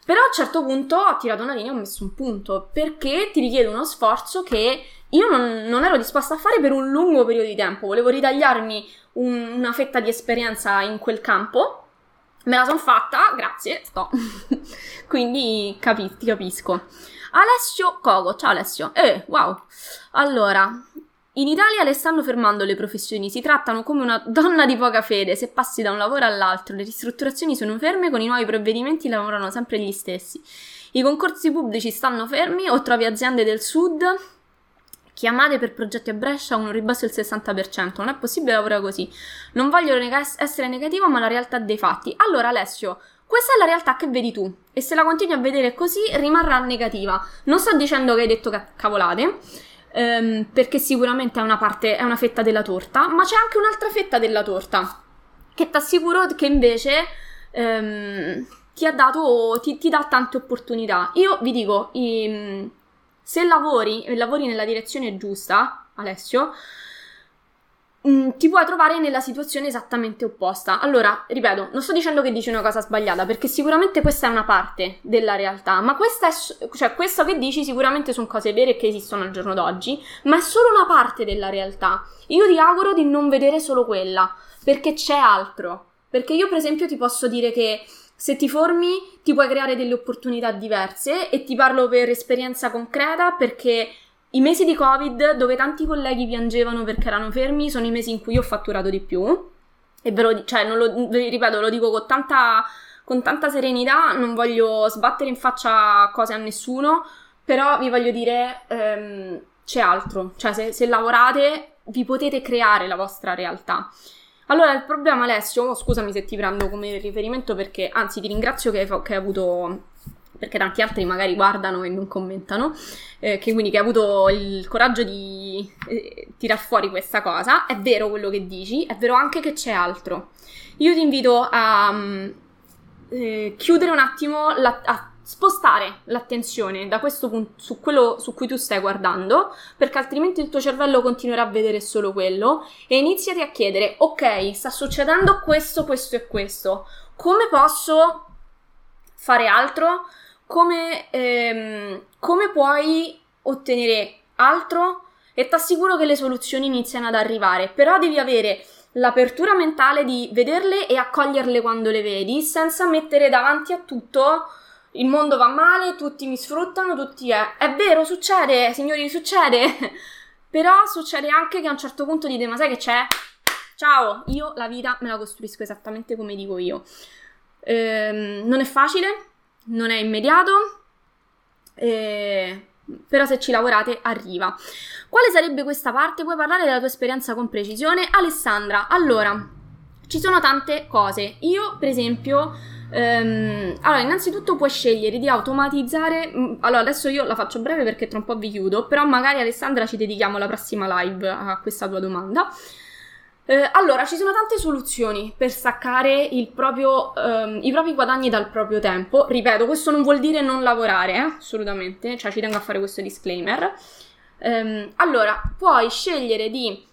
Però a un certo punto ho tirato una linea e ho messo un punto perché ti richiede uno sforzo che io non, non ero disposta a fare per un lungo periodo di tempo. Volevo ritagliarmi un, una fetta di esperienza in quel campo Me la sono fatta, grazie, sto. Quindi capi- ti capisco. Alessio Cogo, ciao Alessio. Eh, wow. Allora, in Italia le stanno fermando le professioni, si trattano come una donna di poca fede, se passi da un lavoro all'altro, le ristrutturazioni sono ferme, con i nuovi provvedimenti lavorano sempre gli stessi. I concorsi pubblici stanno fermi o trovi aziende del sud chiamate per progetti a Brescia con un ribasso del 60%. Non è possibile lavorare così. Non voglio neg- essere negativo, ma la realtà dei fatti. Allora, Alessio, questa è la realtà che vedi tu. E se la continui a vedere così, rimarrà negativa. Non sto dicendo che hai detto cavolate. Ehm, perché sicuramente è una parte, è una fetta della torta, ma c'è anche un'altra fetta della torta. Che ti assicuro che invece ehm, ti ha dato, ti, ti, dà tante opportunità. Io vi dico, i, se lavori e lavori nella direzione giusta, Alessio, mm, ti puoi trovare nella situazione esattamente opposta. Allora, ripeto, non sto dicendo che dici una cosa sbagliata, perché sicuramente questa è una parte della realtà, ma questa è, cioè, questo che dici sicuramente sono cose vere che esistono al giorno d'oggi, ma è solo una parte della realtà. Io ti auguro di non vedere solo quella, perché c'è altro. Perché io, per esempio, ti posso dire che se ti formi ti puoi creare delle opportunità diverse e ti parlo per esperienza concreta perché i mesi di Covid dove tanti colleghi piangevano perché erano fermi sono i mesi in cui io ho fatturato di più e ve lo, cioè, lo, ripeto, lo dico con tanta, con tanta serenità, non voglio sbattere in faccia cose a nessuno, però vi voglio dire ehm, c'è altro, cioè se, se lavorate vi potete creare la vostra realtà. Allora, il problema, Alessio, oh, scusami se ti prendo come riferimento perché, anzi, ti ringrazio che hai, che hai avuto perché tanti altri magari guardano e non commentano, eh, che quindi che hai avuto il coraggio di eh, tirar fuori questa cosa. È vero quello che dici, è vero anche che c'è altro. Io ti invito a um, eh, chiudere un attimo, la, a spostare l'attenzione da questo punto su quello su cui tu stai guardando, perché altrimenti il tuo cervello continuerà a vedere solo quello e iniziati a chiedere, ok, sta succedendo questo, questo e questo, come posso fare altro? Come, ehm, come puoi ottenere altro? E ti assicuro che le soluzioni iniziano ad arrivare, però devi avere l'apertura mentale di vederle e accoglierle quando le vedi, senza mettere davanti a tutto il mondo va male, tutti mi sfruttano, tutti è... È vero, succede, signori, succede. Però succede anche che a un certo punto dite, ma sai che c'è? Ciao, io la vita me la costruisco esattamente come dico io. Ehm, non è facile, non è immediato, eh, però se ci lavorate arriva. Quale sarebbe questa parte? Puoi parlare della tua esperienza con precisione? Alessandra, allora, ci sono tante cose. Io, per esempio Um, allora, innanzitutto puoi scegliere di automatizzare. Mm, allora, adesso io la faccio breve perché tra un po' vi chiudo, però magari Alessandra ci dedichiamo la prossima live a questa tua domanda. Eh, allora, ci sono tante soluzioni per staccare proprio, ehm, i propri guadagni dal proprio tempo. Ripeto, questo non vuol dire non lavorare, eh? assolutamente, cioè ci tengo a fare questo disclaimer. Ehm, allora, puoi scegliere di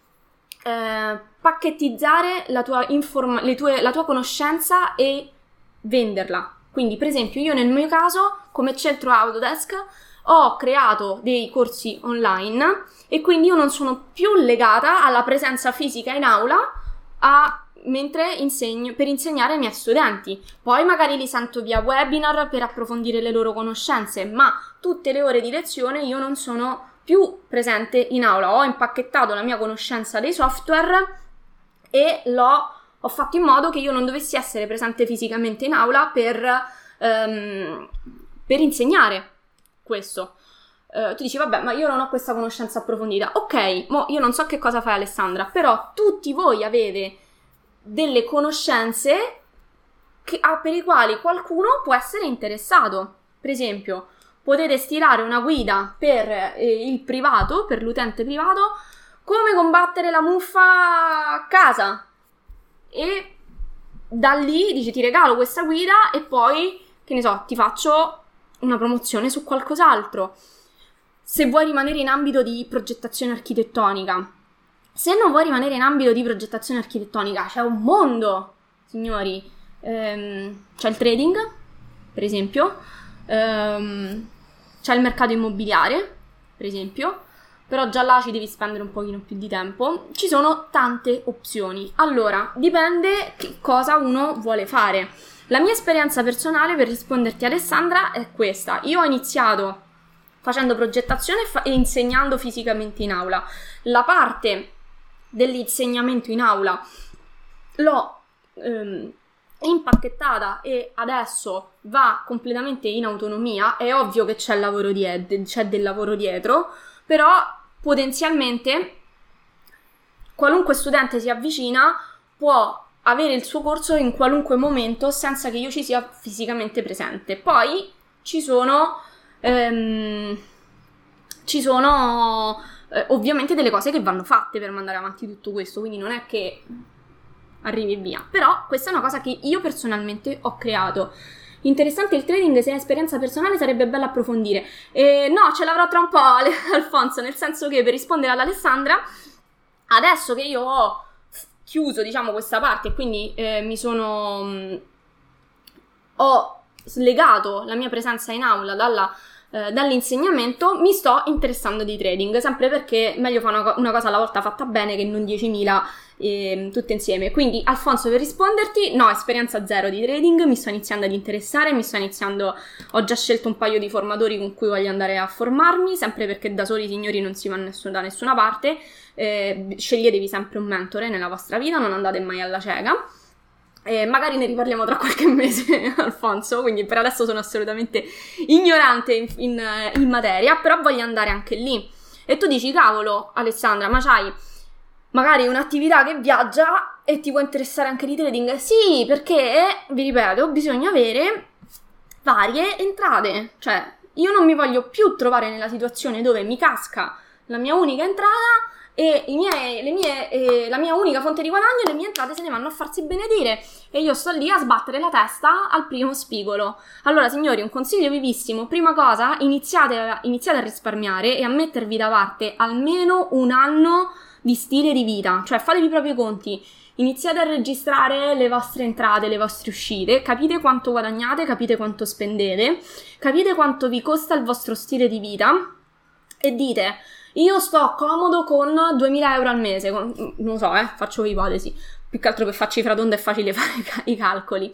eh, pacchettizzare la tua, informa- tue, la tua conoscenza e venderla. Quindi, per esempio, io nel mio caso, come centro Autodesk, ho creato dei corsi online e quindi io non sono più legata alla presenza fisica in aula a, mentre insegno, per insegnare ai miei studenti. Poi magari li sento via webinar per approfondire le loro conoscenze, ma tutte le ore di lezione io non sono più presente in aula. Ho impacchettato la mia conoscenza dei software e l'ho ho fatto in modo che io non dovessi essere presente fisicamente in aula per, um, per insegnare questo. Uh, tu dici, vabbè, ma io non ho questa conoscenza approfondita. Ok, mo io non so che cosa fai Alessandra, però tutti voi avete delle conoscenze che, ah, per i quali qualcuno può essere interessato. Per esempio, potete stilare una guida per eh, il privato, per l'utente privato, come combattere la muffa a casa. E da lì dici ti regalo questa guida e poi, che ne so, ti faccio una promozione su qualcos'altro. Se vuoi rimanere in ambito di progettazione architettonica. Se non vuoi rimanere in ambito di progettazione architettonica, c'è un mondo, signori. Ehm, c'è il trading, per esempio. Ehm, c'è il mercato immobiliare, per esempio. Però già là ci devi spendere un pochino più di tempo. Ci sono tante opzioni. Allora, dipende che cosa uno vuole fare. La mia esperienza personale per risponderti Alessandra è questa. Io ho iniziato facendo progettazione e, insegnando fisicamente in aula. La parte dell'insegnamento in aula l'ho ehm, impacchettata e adesso va completamente in autonomia. È ovvio che c'è, lavoro diet- c'è del lavoro dietro, però potenzialmente qualunque studente si avvicina può avere il suo corso in qualunque momento senza che io ci sia fisicamente presente. Poi ci sono, ehm, ci sono eh, ovviamente delle cose che vanno fatte per mandare avanti tutto questo, quindi non è che arrivi via. Però questa è una cosa che io personalmente ho creato. Interessante il trading, se è esperienza personale sarebbe bello approfondire. E no, ce l'avrò tra un po', Alfonso, nel senso che per rispondere ad Alessandra, adesso che io ho chiuso, diciamo, questa parte e quindi eh, mi sono... Mh, mm, ho slegato la mia presenza in aula dalla, eh, dall'insegnamento, mi sto interessando di trading, sempre perché meglio fare una, una, cosa alla volta fatta bene che non 10.000 eh, tutte insieme. Quindi, Alfonso, per risponderti, no, esperienza zero di trading, mi sto iniziando ad interessare, mi sto iniziando, ho già scelto un paio di formatori con cui voglio andare a formarmi, sempre perché da soli, signori, non si va da nessuna parte eh, sceglietevi sempre un mentore nella vostra vita, non andate mai alla cieca. E magari ne riparliamo tra qualche mese, Alfonso, quindi per adesso sono assolutamente ignorante in, in, in, materia, però voglio andare anche lì. E tu dici, cavolo, Alessandra, ma c'hai magari un'attività che viaggia e ti può interessare anche di trading? Sì, perché, vi ripeto, bisogna avere varie entrate. Cioè, io non mi voglio più trovare nella situazione dove mi casca la mia unica entrata e miei, mie, eh, la mia unica fonte di guadagno le mie entrate se ne vanno a farsi benedire e io sto lì a sbattere la testa al primo spigolo. Allora, signori, un consiglio vivissimo. Prima cosa, iniziate a, iniziate a risparmiare e a mettervi da parte almeno un anno di stile di vita, cioè fatevi i propri conti. Iniziate a registrare le vostre entrate, le vostre uscite, capite quanto guadagnate, capite quanto spendete, capite quanto vi costa il vostro stile di vita e dite io sto comodo con 2000 euro al mese, con, non lo so, eh, faccio ipotesi, più che altro per farci fradonda è facile fare i calcoli.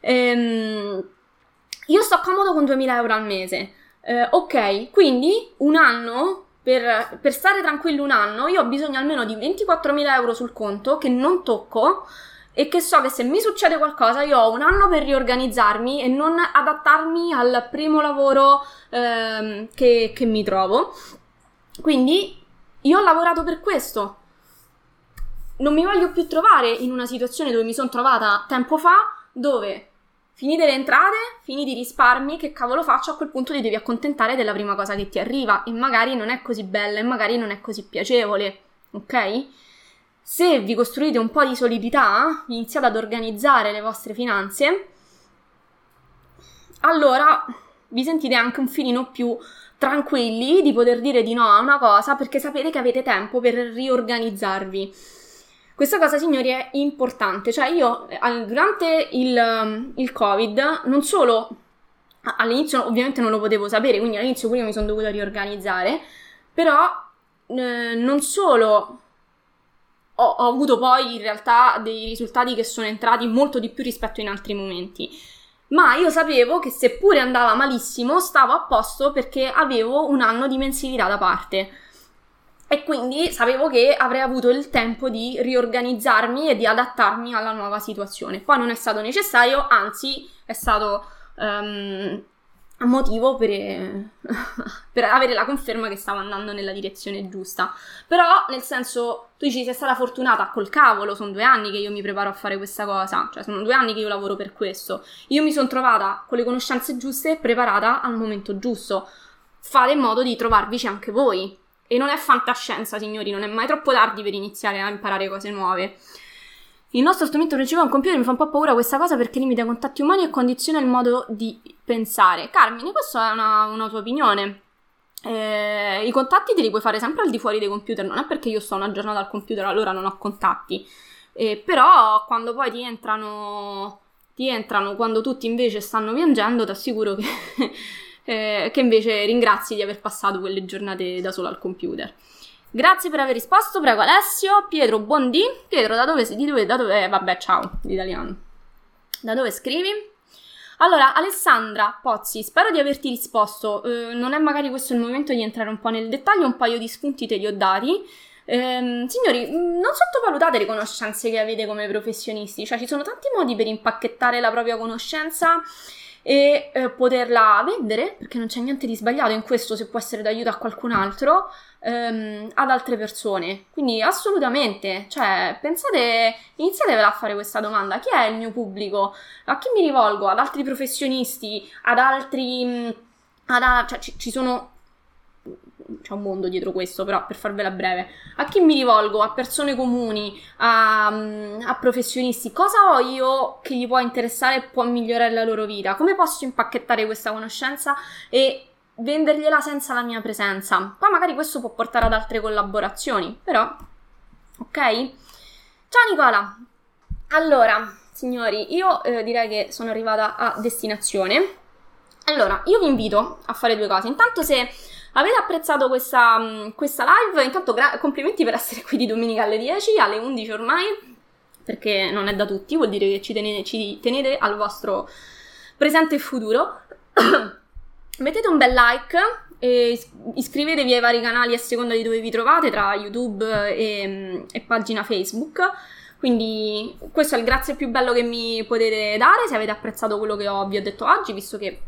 Ehm, io sto comodo con 2000 euro al mese. Eh, ok, quindi un anno, per, per, stare tranquillo un anno, io ho bisogno almeno di 24.000 euro sul conto che non tocco e che so che se mi succede qualcosa io ho un anno per riorganizzarmi e non adattarmi al primo lavoro ehm, che, che mi trovo. Quindi io ho lavorato per questo. Non mi voglio più trovare in una situazione dove mi sono trovata tempo fa, dove finite le entrate, finiti i risparmi, che cavolo faccio? A quel punto ti devi accontentare della prima cosa che ti arriva e magari non è così bella e magari non è così piacevole, ok? se vi costruite un po' di solidità, iniziate ad organizzare le vostre finanze, allora vi sentite anche un filino più tranquilli di poter dire di no a una cosa perché sapete che avete tempo per riorganizzarvi. Questa cosa, signori, è importante. Cioè, io durante il, il Covid non solo all'inizio ovviamente non lo potevo sapere, quindi all'inizio pure mi sono dovuta riorganizzare, però eh, non solo ho, ho, avuto poi in realtà dei risultati che sono entrati molto di più rispetto in altri momenti, ma io sapevo che seppure andava malissimo stavo a posto perché avevo un anno di mensilità da parte. E quindi sapevo che avrei avuto il tempo di riorganizzarmi e di adattarmi alla nuova situazione. Poi non è stato necessario, anzi è stato um, motivo per, per, avere la conferma che stavo andando nella direzione giusta. Però, nel senso, tu dici sei stata fortunata col cavolo, sono due anni che io mi preparo a fare questa cosa, cioè sono due anni che io lavoro per questo. Io mi sono trovata con le conoscenze giuste e preparata al momento giusto. Fate in modo di trovarvici anche voi. E non è fantascienza, signori, non è mai troppo tardi per iniziare a imparare cose nuove. Il nostro strumento principale è un computer, mi fa un po' paura questa cosa perché limita i contatti umani e condiziona il modo di pensare. Carmine, questa è una, una tua opinione. Eh, I contatti te li puoi fare sempre al di fuori dei computer, non è perché io sto una giornata al computer allora non ho contatti. Eh, però quando poi ti entrano, ti entrano quando tutti invece stanno piangendo, ti assicuro che, eh, che invece ringrazi di aver passato quelle giornate da solo al computer. Grazie per aver risposto, prego Alessio. Pietro, buondì. Pietro, da dove, di dove, da dove, eh, vabbè, ciao, l'italiano. Da dove scrivi? Allora, Alessandra Pozzi, spero di averti risposto. Eh, non è magari questo il momento di entrare un po' nel dettaglio, un paio di spunti te li ho dati. Eh, signori, non sottovalutate le conoscenze che avete come professionisti, cioè ci sono tanti modi per impacchettare la propria conoscenza e eh, poterla vendere, perché non c'è niente di sbagliato in questo se può essere d'aiuto a qualcun altro, ehm, ad altre persone. Quindi assolutamente, cioè, pensate, iniziatevela a fare questa domanda, chi è il mio pubblico? A chi mi rivolgo? Ad altri professionisti? Ad altri... Mm, ad, cioè, ci, ci sono c'è un mondo dietro questo, però per farvela breve. A chi mi rivolgo? A persone comuni, a, a, professionisti? Cosa ho io che gli può interessare e può migliorare la loro vita? Come posso impacchettare questa conoscenza e vendergliela senza la mia presenza? Poi magari questo può portare ad altre collaborazioni, però... Ok? Ciao Nicola! Allora, signori, io eh, direi che sono arrivata a destinazione. Allora, io vi invito a fare due cose. Intanto se Avete apprezzato questa, mm, questa live? Intanto gra- complimenti per essere qui di domenica alle 10, alle 11 ormai, perché non è da tutti, vuol dire che ci tenete, ci tenete al vostro presente e futuro. Mettete un bel like e iscrivetevi ai vari canali a seconda di dove vi trovate, tra YouTube e, e pagina Facebook. Quindi questo è il grazie più bello che mi potete dare se avete apprezzato quello che ho, vi ho detto oggi, visto che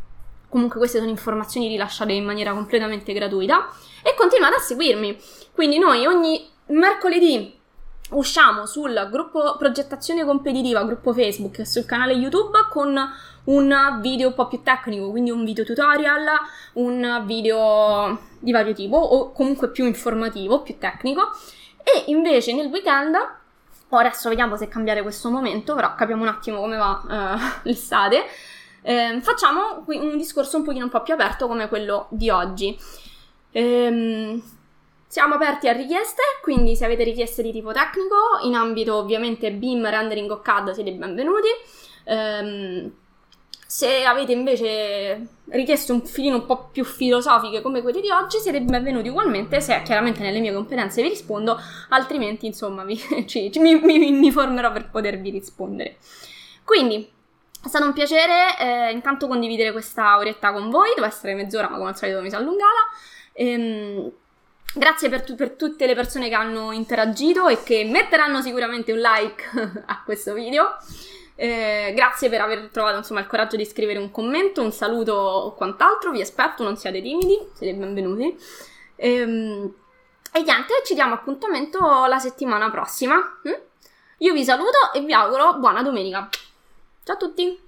Comunque queste sono informazioni rilasciate in maniera completamente gratuita e continuate a seguirmi. Quindi noi ogni mercoledì usciamo sul gruppo progettazione competitiva, gruppo Facebook e sul canale YouTube con un video un po' più tecnico, quindi un video tutorial, un video di vario tipo o comunque più informativo, più tecnico. E invece nel weekend, adesso vediamo se cambiare questo momento, però capiamo un attimo come va uh, l'estate eh, facciamo un discorso un pochino un po' più aperto come quello di oggi. Ehm, siamo aperti a richieste, quindi se avete richieste di tipo tecnico, in ambito ovviamente BIM, rendering o CAD, siete benvenuti. Ehm, se avete invece richieste un filino un po' più filosofiche come quelle di oggi, siete benvenuti ugualmente. Se chiaramente nelle mie competenze vi rispondo, altrimenti insomma vi, ci, ci, mi, mi, mi formerò per potervi rispondere. Quindi, è stato un piacere eh, intanto condividere questa oretta con voi, deve essere mezz'ora ma come al solito mi sono allungata. Ehm, grazie per, tu- per, tutte le persone che hanno interagito e che metteranno sicuramente un like a questo video. Eh, grazie per aver trovato insomma, il coraggio di scrivere un commento, un saluto o quant'altro, vi aspetto, non siate timidi, siete benvenuti. Ehm, e niente, ci diamo appuntamento la settimana prossima. Hm? Io vi saluto e vi auguro buona domenica. Ciao a tutti!